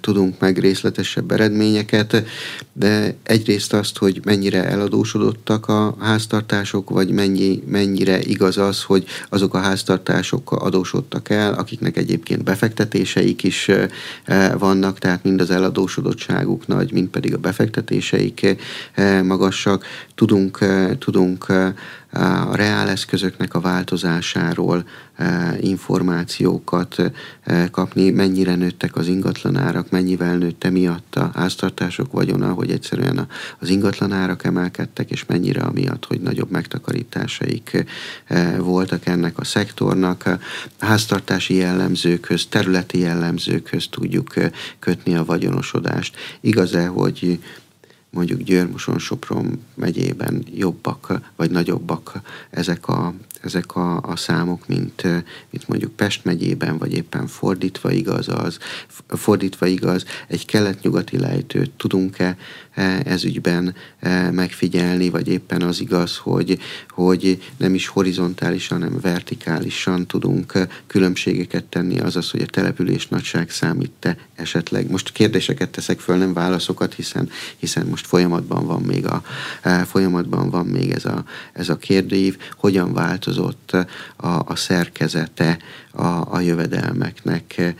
tudunk meg részletesebb eredményeket, de egyrészt azt, hogy mennyire eladósodottak a háztartások, vagy mennyi, mennyire igaz az, hogy azok a háztartások adósodtak el, akiknek egyébként befektetéseik is vannak, tehát mind az eladósodottságuk nagy, mind pedig a befektetéseik magasak. Tudunk, tudunk a reáleszközöknek a változásáról e, információkat e, kapni, mennyire nőttek az ingatlanárak, mennyivel nőtte miatt a háztartások vagyona, hogy egyszerűen az ingatlanárak emelkedtek, és mennyire amiatt, hogy nagyobb megtakarításaik e, voltak ennek a szektornak. Háztartási jellemzőkhöz, területi jellemzőkhöz tudjuk kötni a vagyonosodást. Igaz-e, hogy mondjuk Győr-Moson-Sopron megyében jobbak vagy nagyobbak ezek a, ezek a, a számok, mint, mint mondjuk Pest megyében, vagy éppen fordítva igaz az, fordítva igaz, egy kelet-nyugati lejtőt tudunk-e ez ügyben megfigyelni, vagy éppen az igaz, hogy, hogy nem is horizontálisan, hanem vertikálisan tudunk különbségeket tenni, azaz, hogy a település nagyság számít-e esetleg. Most kérdéseket teszek föl, nem válaszokat, hiszen, hiszen most folyamatban van még, a, folyamatban van még ez, a, ez a kérdőív, hogyan változott a, a szerkezete a, a jövedelmeknek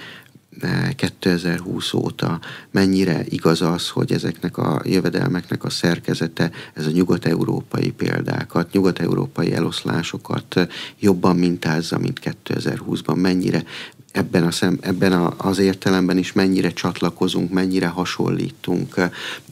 2020 óta. Mennyire igaz az, hogy ezeknek a jövedelmeknek a szerkezete, ez a nyugat-európai példákat, nyugat-európai eloszlásokat jobban mintázza, mint 2020-ban, mennyire ebben, a szem, ebben a, az értelemben is mennyire csatlakozunk, mennyire hasonlítunk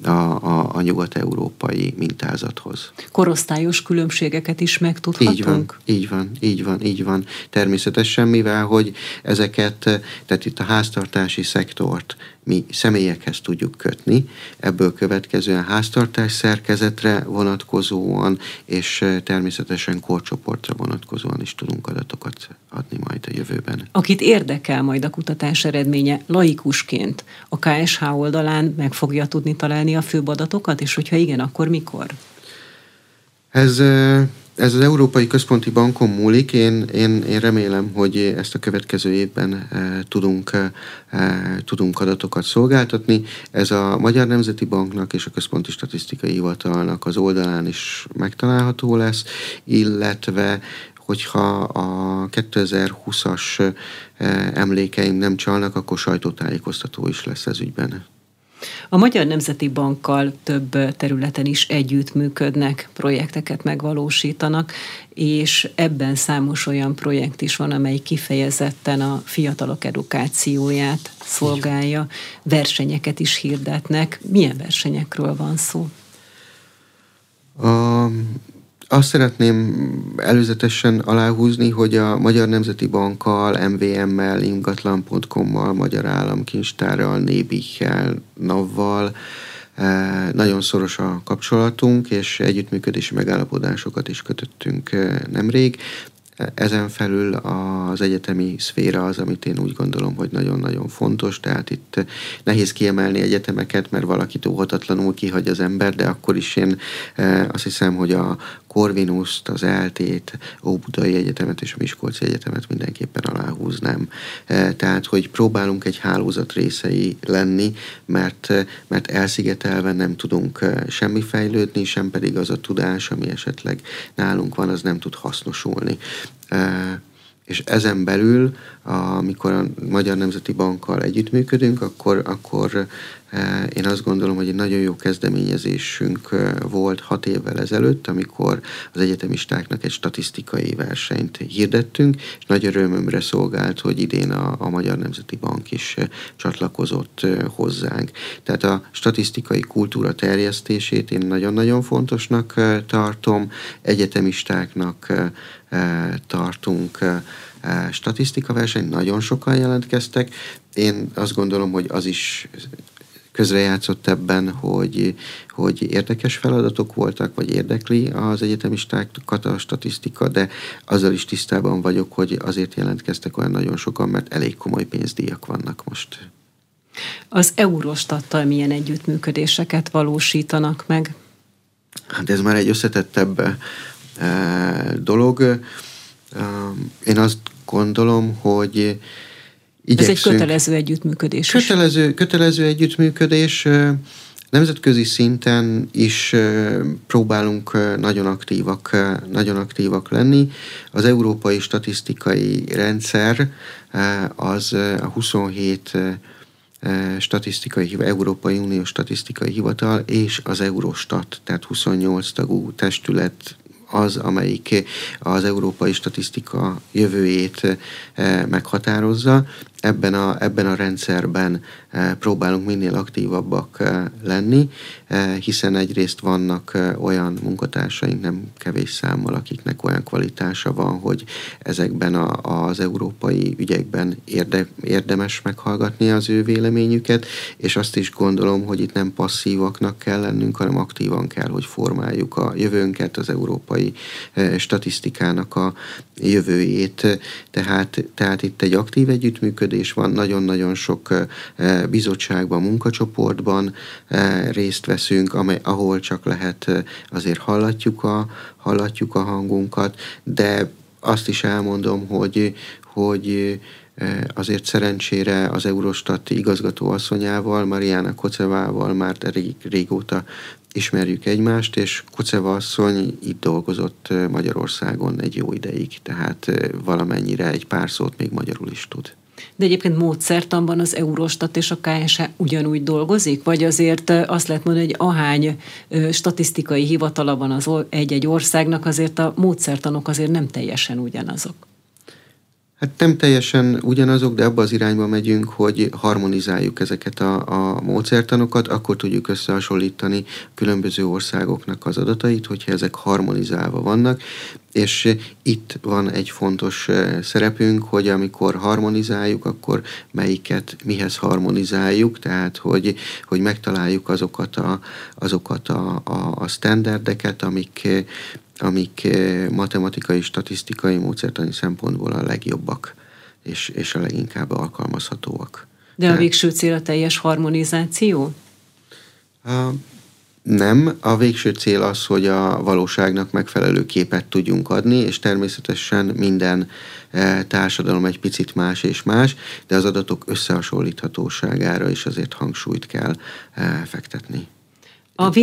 a, a, a nyugat-európai mintázathoz. Korosztályos különbségeket is megtudhatunk? Így van, így van, így van, így van. Természetesen, mivel hogy ezeket, tehát itt a háztartási szektort mi személyekhez tudjuk kötni, ebből következően háztartás szerkezetre vonatkozóan, és természetesen korcsoportra vonatkozóan is tudunk adatokat adni majd a jövőben. Akit érdekel majd a kutatás eredménye, laikusként a KSH oldalán meg fogja tudni találni a főbb adatokat, és hogyha igen, akkor mikor? Ez ez az Európai Központi Bankon múlik. Én, én, én remélem, hogy ezt a következő évben e, tudunk, e, tudunk adatokat szolgáltatni. Ez a Magyar Nemzeti Banknak és a Központi Statisztikai Hivatalnak az oldalán is megtalálható lesz, illetve hogyha a 2020-as emlékeim nem csalnak, akkor sajtótájékoztató is lesz ez ügyben. A Magyar Nemzeti Bankkal több területen is együttműködnek, projekteket megvalósítanak, és ebben számos olyan projekt is van, amely kifejezetten a fiatalok edukációját szolgálja, versenyeket is hirdetnek. Milyen versenyekről van szó? A azt szeretném előzetesen aláhúzni, hogy a Magyar Nemzeti Bankkal, MVM-mel, ingatlan.com-mal, Magyar Államkincstárral, Nébichel, NAV-val eh, nagyon szoros a kapcsolatunk, és együttműködési megállapodásokat is kötöttünk eh, nemrég. Ezen felül az egyetemi szféra az, amit én úgy gondolom, hogy nagyon-nagyon fontos, tehát itt nehéz kiemelni egyetemeket, mert valaki óhatatlanul kihagy az ember, de akkor is én eh, azt hiszem, hogy a Corvinuszt, az ELT-t, Óbudai Egyetemet és a Miskolci Egyetemet mindenképpen aláhúznám. E, tehát, hogy próbálunk egy hálózat részei lenni, mert, mert elszigetelve nem tudunk e, semmi fejlődni, sem pedig az a tudás, ami esetleg nálunk van, az nem tud hasznosulni e, és ezen belül, amikor a Magyar Nemzeti Bankkal együttműködünk, akkor, akkor Eh, én azt gondolom, hogy egy nagyon jó kezdeményezésünk eh, volt hat évvel ezelőtt, amikor az egyetemistáknak egy statisztikai versenyt hirdettünk, és nagy örömömre szolgált, hogy idén a, a Magyar Nemzeti Bank is eh, csatlakozott hozzánk. Tehát a statisztikai kultúra terjesztését én nagyon-nagyon fontosnak tartom, egyetemistáknak tartunk statisztika verseny, nagyon sokan jelentkeztek. Én azt gondolom, hogy az is közrejátszott ebben, hogy, hogy érdekes feladatok voltak, vagy érdekli az egyetemistákat a statisztika, de azzal is tisztában vagyok, hogy azért jelentkeztek olyan nagyon sokan, mert elég komoly pénzdíjak vannak most. Az Eurostattal milyen együttműködéseket valósítanak meg? Hát ez már egy összetettebb e, dolog. Én azt gondolom, hogy Igyekszünk. Ez egy kötelező együttműködés kötelező, is. Kötelező együttműködés. Nemzetközi szinten is próbálunk nagyon aktívak, nagyon aktívak lenni. Az európai statisztikai rendszer az a 27 statisztikai, Európai Unió statisztikai hivatal és az Eurostat, tehát 28 tagú testület az, amelyik az európai statisztika jövőjét meghatározza, ebben a, ebben a rendszerben eh, próbálunk minél aktívabbak eh, lenni, eh, hiszen egyrészt vannak olyan munkatársaink, nem kevés számmal, akiknek olyan kvalitása van, hogy ezekben a, az európai ügyekben érde, érdemes meghallgatni az ő véleményüket, és azt is gondolom, hogy itt nem passzívaknak kell lennünk, hanem aktívan kell, hogy formáljuk a jövőnket, az európai statisztikának a jövőjét. Tehát, tehát itt egy aktív együttműködés van, nagyon-nagyon sok bizottságban, munkacsoportban részt veszünk, amely, ahol csak lehet azért hallatjuk a, hallatjuk a hangunkat, de azt is elmondom, hogy, hogy azért szerencsére az Eurostat igazgató asszonyával, Mariana Kocevával már rég, régóta ismerjük egymást, és Koceva asszony itt dolgozott Magyarországon egy jó ideig, tehát valamennyire egy pár szót még magyarul is tud. De egyébként módszertanban az Eurostat és a KSH ugyanúgy dolgozik? Vagy azért azt lehet mondani, hogy ahány statisztikai hivatala van az egy-egy országnak, azért a módszertanok azért nem teljesen ugyanazok? Hát nem teljesen ugyanazok, de abba az irányba megyünk, hogy harmonizáljuk ezeket a, a módszertanokat, akkor tudjuk összehasonlítani különböző országoknak az adatait, hogyha ezek harmonizálva vannak, és itt van egy fontos szerepünk, hogy amikor harmonizáljuk, akkor melyiket mihez harmonizáljuk, tehát hogy, hogy megtaláljuk azokat a, azokat a, a, a standardeket, amik, amik eh, matematikai, statisztikai, módszertani szempontból a legjobbak, és, és a leginkább alkalmazhatóak. De Tehát, a végső cél a teljes harmonizáció? A, nem, a végső cél az, hogy a valóságnak megfelelő képet tudjunk adni, és természetesen minden eh, társadalom egy picit más és más, de az adatok összehasonlíthatóságára is azért hangsúlyt kell eh, fektetni. A v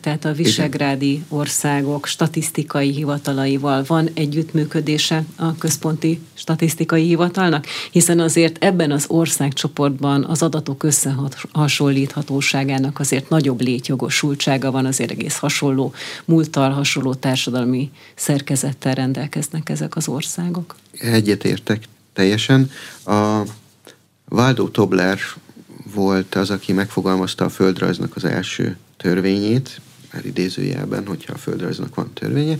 tehát a visegrádi országok statisztikai hivatalaival van együttműködése a központi statisztikai hivatalnak, hiszen azért ebben az országcsoportban az adatok összehasonlíthatóságának azért nagyobb létjogosultsága van, azért egész hasonló múlttal, hasonló társadalmi szerkezettel rendelkeznek ezek az országok. Egyetértek teljesen. A Waldo Tobler volt az, aki megfogalmazta a földrajznak az első törvényét, már idézőjelben, hogyha a földrajznak van törvénye,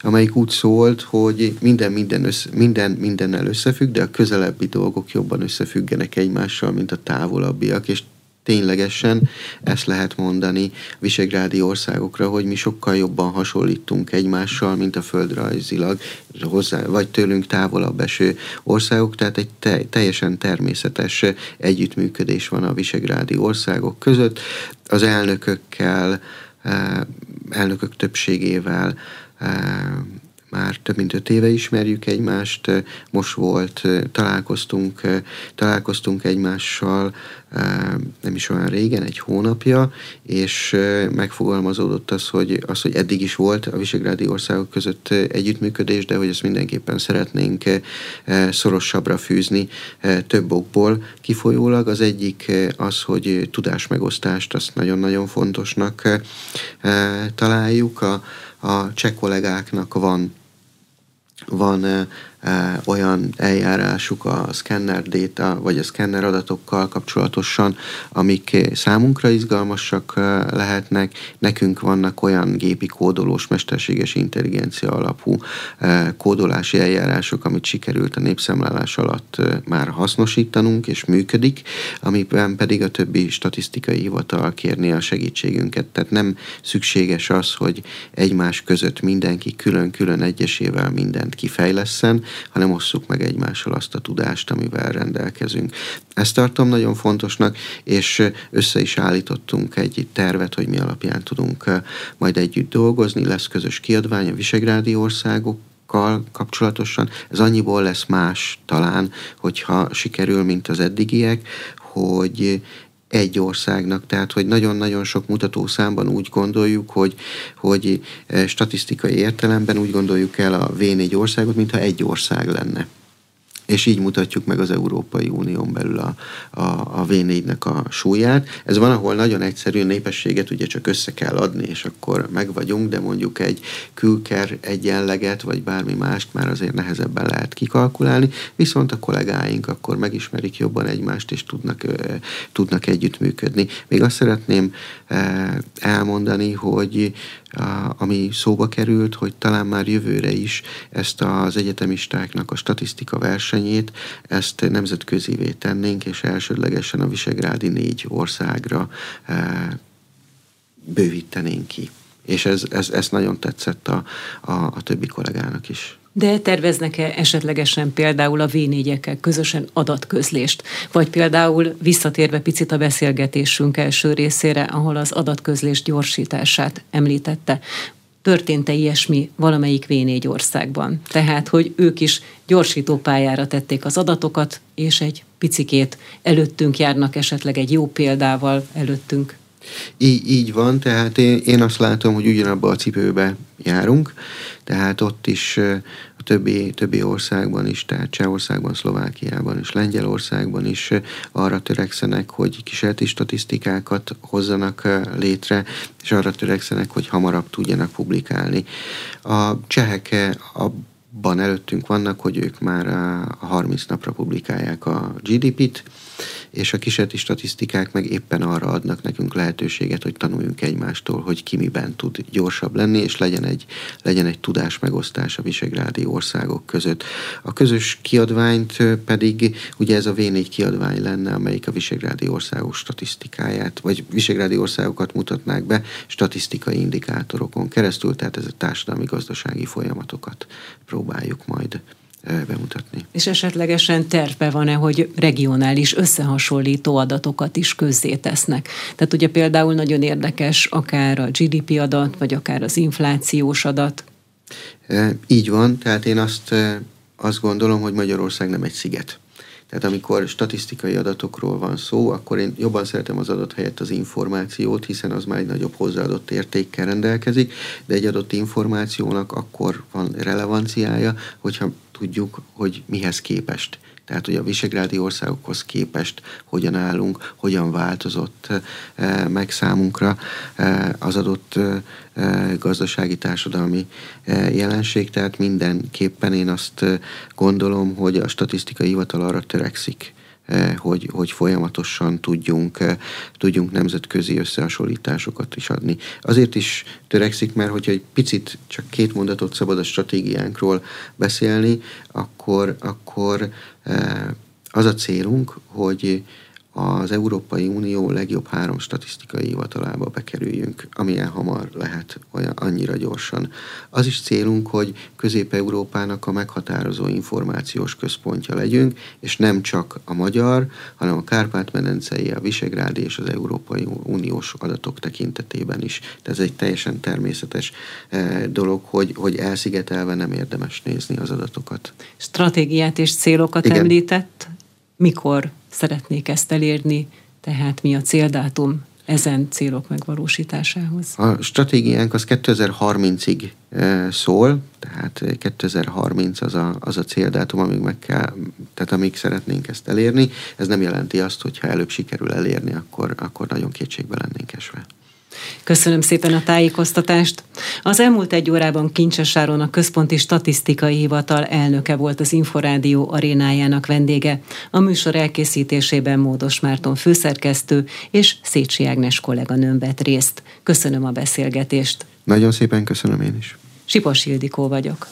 amelyik úgy szólt, hogy minden, minden, össze, minden mindennel összefügg, de a közelebbi dolgok jobban összefüggenek egymással, mint a távolabbiak, és ténylegesen ezt lehet mondani visegrádi országokra, hogy mi sokkal jobban hasonlítunk egymással, mint a földrajzilag hozzá, vagy tőlünk távolabb eső országok, tehát egy te, teljesen természetes együttműködés van a visegrádi országok között. Az elnökökkel, eh, elnökök többségével eh, már több mint öt éve ismerjük egymást, most volt, találkoztunk, találkoztunk egymással nem is olyan régen, egy hónapja, és megfogalmazódott az, hogy, az, hogy eddig is volt a visegrádi országok között együttműködés, de hogy ezt mindenképpen szeretnénk szorosabbra fűzni több okból kifolyólag. Az egyik az, hogy tudásmegosztást azt nagyon-nagyon fontosnak találjuk. A, a cseh kollégáknak van van olyan eljárásuk a scanner data, vagy a scanner adatokkal kapcsolatosan, amik számunkra izgalmasak lehetnek. Nekünk vannak olyan gépi kódolós, mesterséges intelligencia alapú kódolási eljárások, amit sikerült a népszámlálás alatt már hasznosítanunk, és működik, amiben pedig a többi statisztikai hivatal kérni a segítségünket. Tehát nem szükséges az, hogy egymás között mindenki külön-külön egyesével mindent kifejleszen, hanem osszuk meg egymással azt a tudást, amivel rendelkezünk. Ezt tartom nagyon fontosnak, és össze is állítottunk egy tervet, hogy mi alapján tudunk majd együtt dolgozni. Lesz közös kiadvány a visegrádi országok kapcsolatosan. Ez annyiból lesz más talán, hogyha sikerül, mint az eddigiek, hogy egy országnak, tehát hogy nagyon-nagyon sok mutatószámban úgy gondoljuk, hogy, hogy eh, statisztikai értelemben úgy gondoljuk el a V4 országot, mintha egy ország lenne és így mutatjuk meg az Európai Unión belül a, a, a V4-nek a súlyát. Ez van, ahol nagyon egyszerű népességet ugye csak össze kell adni, és akkor meg vagyunk, de mondjuk egy külker egyenleget, vagy bármi mást már azért nehezebben lehet kikalkulálni, viszont a kollégáink akkor megismerik jobban egymást, és tudnak, tudnak együttműködni. Még azt szeretném elmondani, hogy ami szóba került, hogy talán már jövőre is ezt az egyetemistáknak a statisztika versenyét, ezt nemzetközivé tennénk, és elsődlegesen a Visegrádi négy országra bővítenénk ki. És ez, ez, ez nagyon tetszett a, a, a többi kollégának is. De terveznek-e esetlegesen például a v közösen adatközlést? Vagy például visszatérve picit a beszélgetésünk első részére, ahol az adatközlés gyorsítását említette, történt-e ilyesmi valamelyik V4 országban? Tehát, hogy ők is gyorsító pályára tették az adatokat, és egy picikét előttünk járnak esetleg egy jó példával előttünk. Így, így van, tehát én, én azt látom, hogy ugyanabba a cipőbe járunk, tehát ott is a többi, többi országban is, tehát Csehországban, Szlovákiában és Lengyelországban is arra törekszenek, hogy kísérleti statisztikákat hozzanak létre, és arra törekszenek, hogy hamarabb tudjanak publikálni. A csehek abban előttünk vannak, hogy ők már a 30 napra publikálják a GDP-t, és a kísérleti statisztikák meg éppen arra adnak nekünk lehetőséget, hogy tanuljunk egymástól, hogy ki miben tud gyorsabb lenni, és legyen egy, legyen egy tudás megosztás a visegrádi országok között. A közös kiadványt pedig, ugye ez a V4 kiadvány lenne, amelyik a visegrádi országok statisztikáját, vagy visegrádi országokat mutatnák be statisztikai indikátorokon keresztül, tehát ez a társadalmi-gazdasági folyamatokat próbáljuk majd bemutatni. És esetlegesen terve van-e, hogy regionális összehasonlító adatokat is közzétesznek? Tehát ugye például nagyon érdekes akár a GDP adat, vagy akár az inflációs adat. Így van, tehát én azt, azt gondolom, hogy Magyarország nem egy sziget. Tehát amikor statisztikai adatokról van szó, akkor én jobban szeretem az adat helyett az információt, hiszen az már egy nagyobb hozzáadott értékkel rendelkezik, de egy adott információnak akkor van relevanciája, hogyha tudjuk, hogy mihez képest. Tehát, hogy a visegrádi országokhoz képest hogyan állunk, hogyan változott eh, meg számunkra eh, az adott eh, gazdasági társadalmi jelenség. Tehát mindenképpen én azt gondolom, hogy a statisztikai hivatal arra törekszik, hogy, hogy folyamatosan tudjunk, eh, tudjunk nemzetközi összehasonlításokat is adni. Azért is törekszik, mert hogyha egy picit csak két mondatot szabad a stratégiánkról beszélni, akkor, akkor eh, az a célunk, hogy az Európai Unió legjobb három statisztikai hivatalába bekerüljünk, amilyen hamar lehet, olyan annyira gyorsan. Az is célunk, hogy Közép-Európának a meghatározó információs központja legyünk, és nem csak a magyar, hanem a Kárpát-medencei, a Visegrádi és az Európai Uniós adatok tekintetében is. De ez egy teljesen természetes eh, dolog, hogy, hogy elszigetelve nem érdemes nézni az adatokat. Stratégiát és célokat Igen. említett. Mikor szeretnék ezt elérni, tehát mi a céldátum ezen célok megvalósításához? A stratégiánk az 2030-ig e, szól, tehát 2030 az a, az a céldátum, amíg meg kell, tehát amíg szeretnénk ezt elérni. Ez nem jelenti azt, hogy ha előbb sikerül elérni, akkor, akkor nagyon kétségbe lennénk esve. Köszönöm szépen a tájékoztatást. Az elmúlt egy órában Kincses Áron a Központi Statisztikai Hivatal elnöke volt az Inforádió arénájának vendége. A műsor elkészítésében Módos Márton főszerkesztő és Szécsi Ágnes kolléganőm vett részt. Köszönöm a beszélgetést. Nagyon szépen köszönöm én is. Sipos Ildikó vagyok.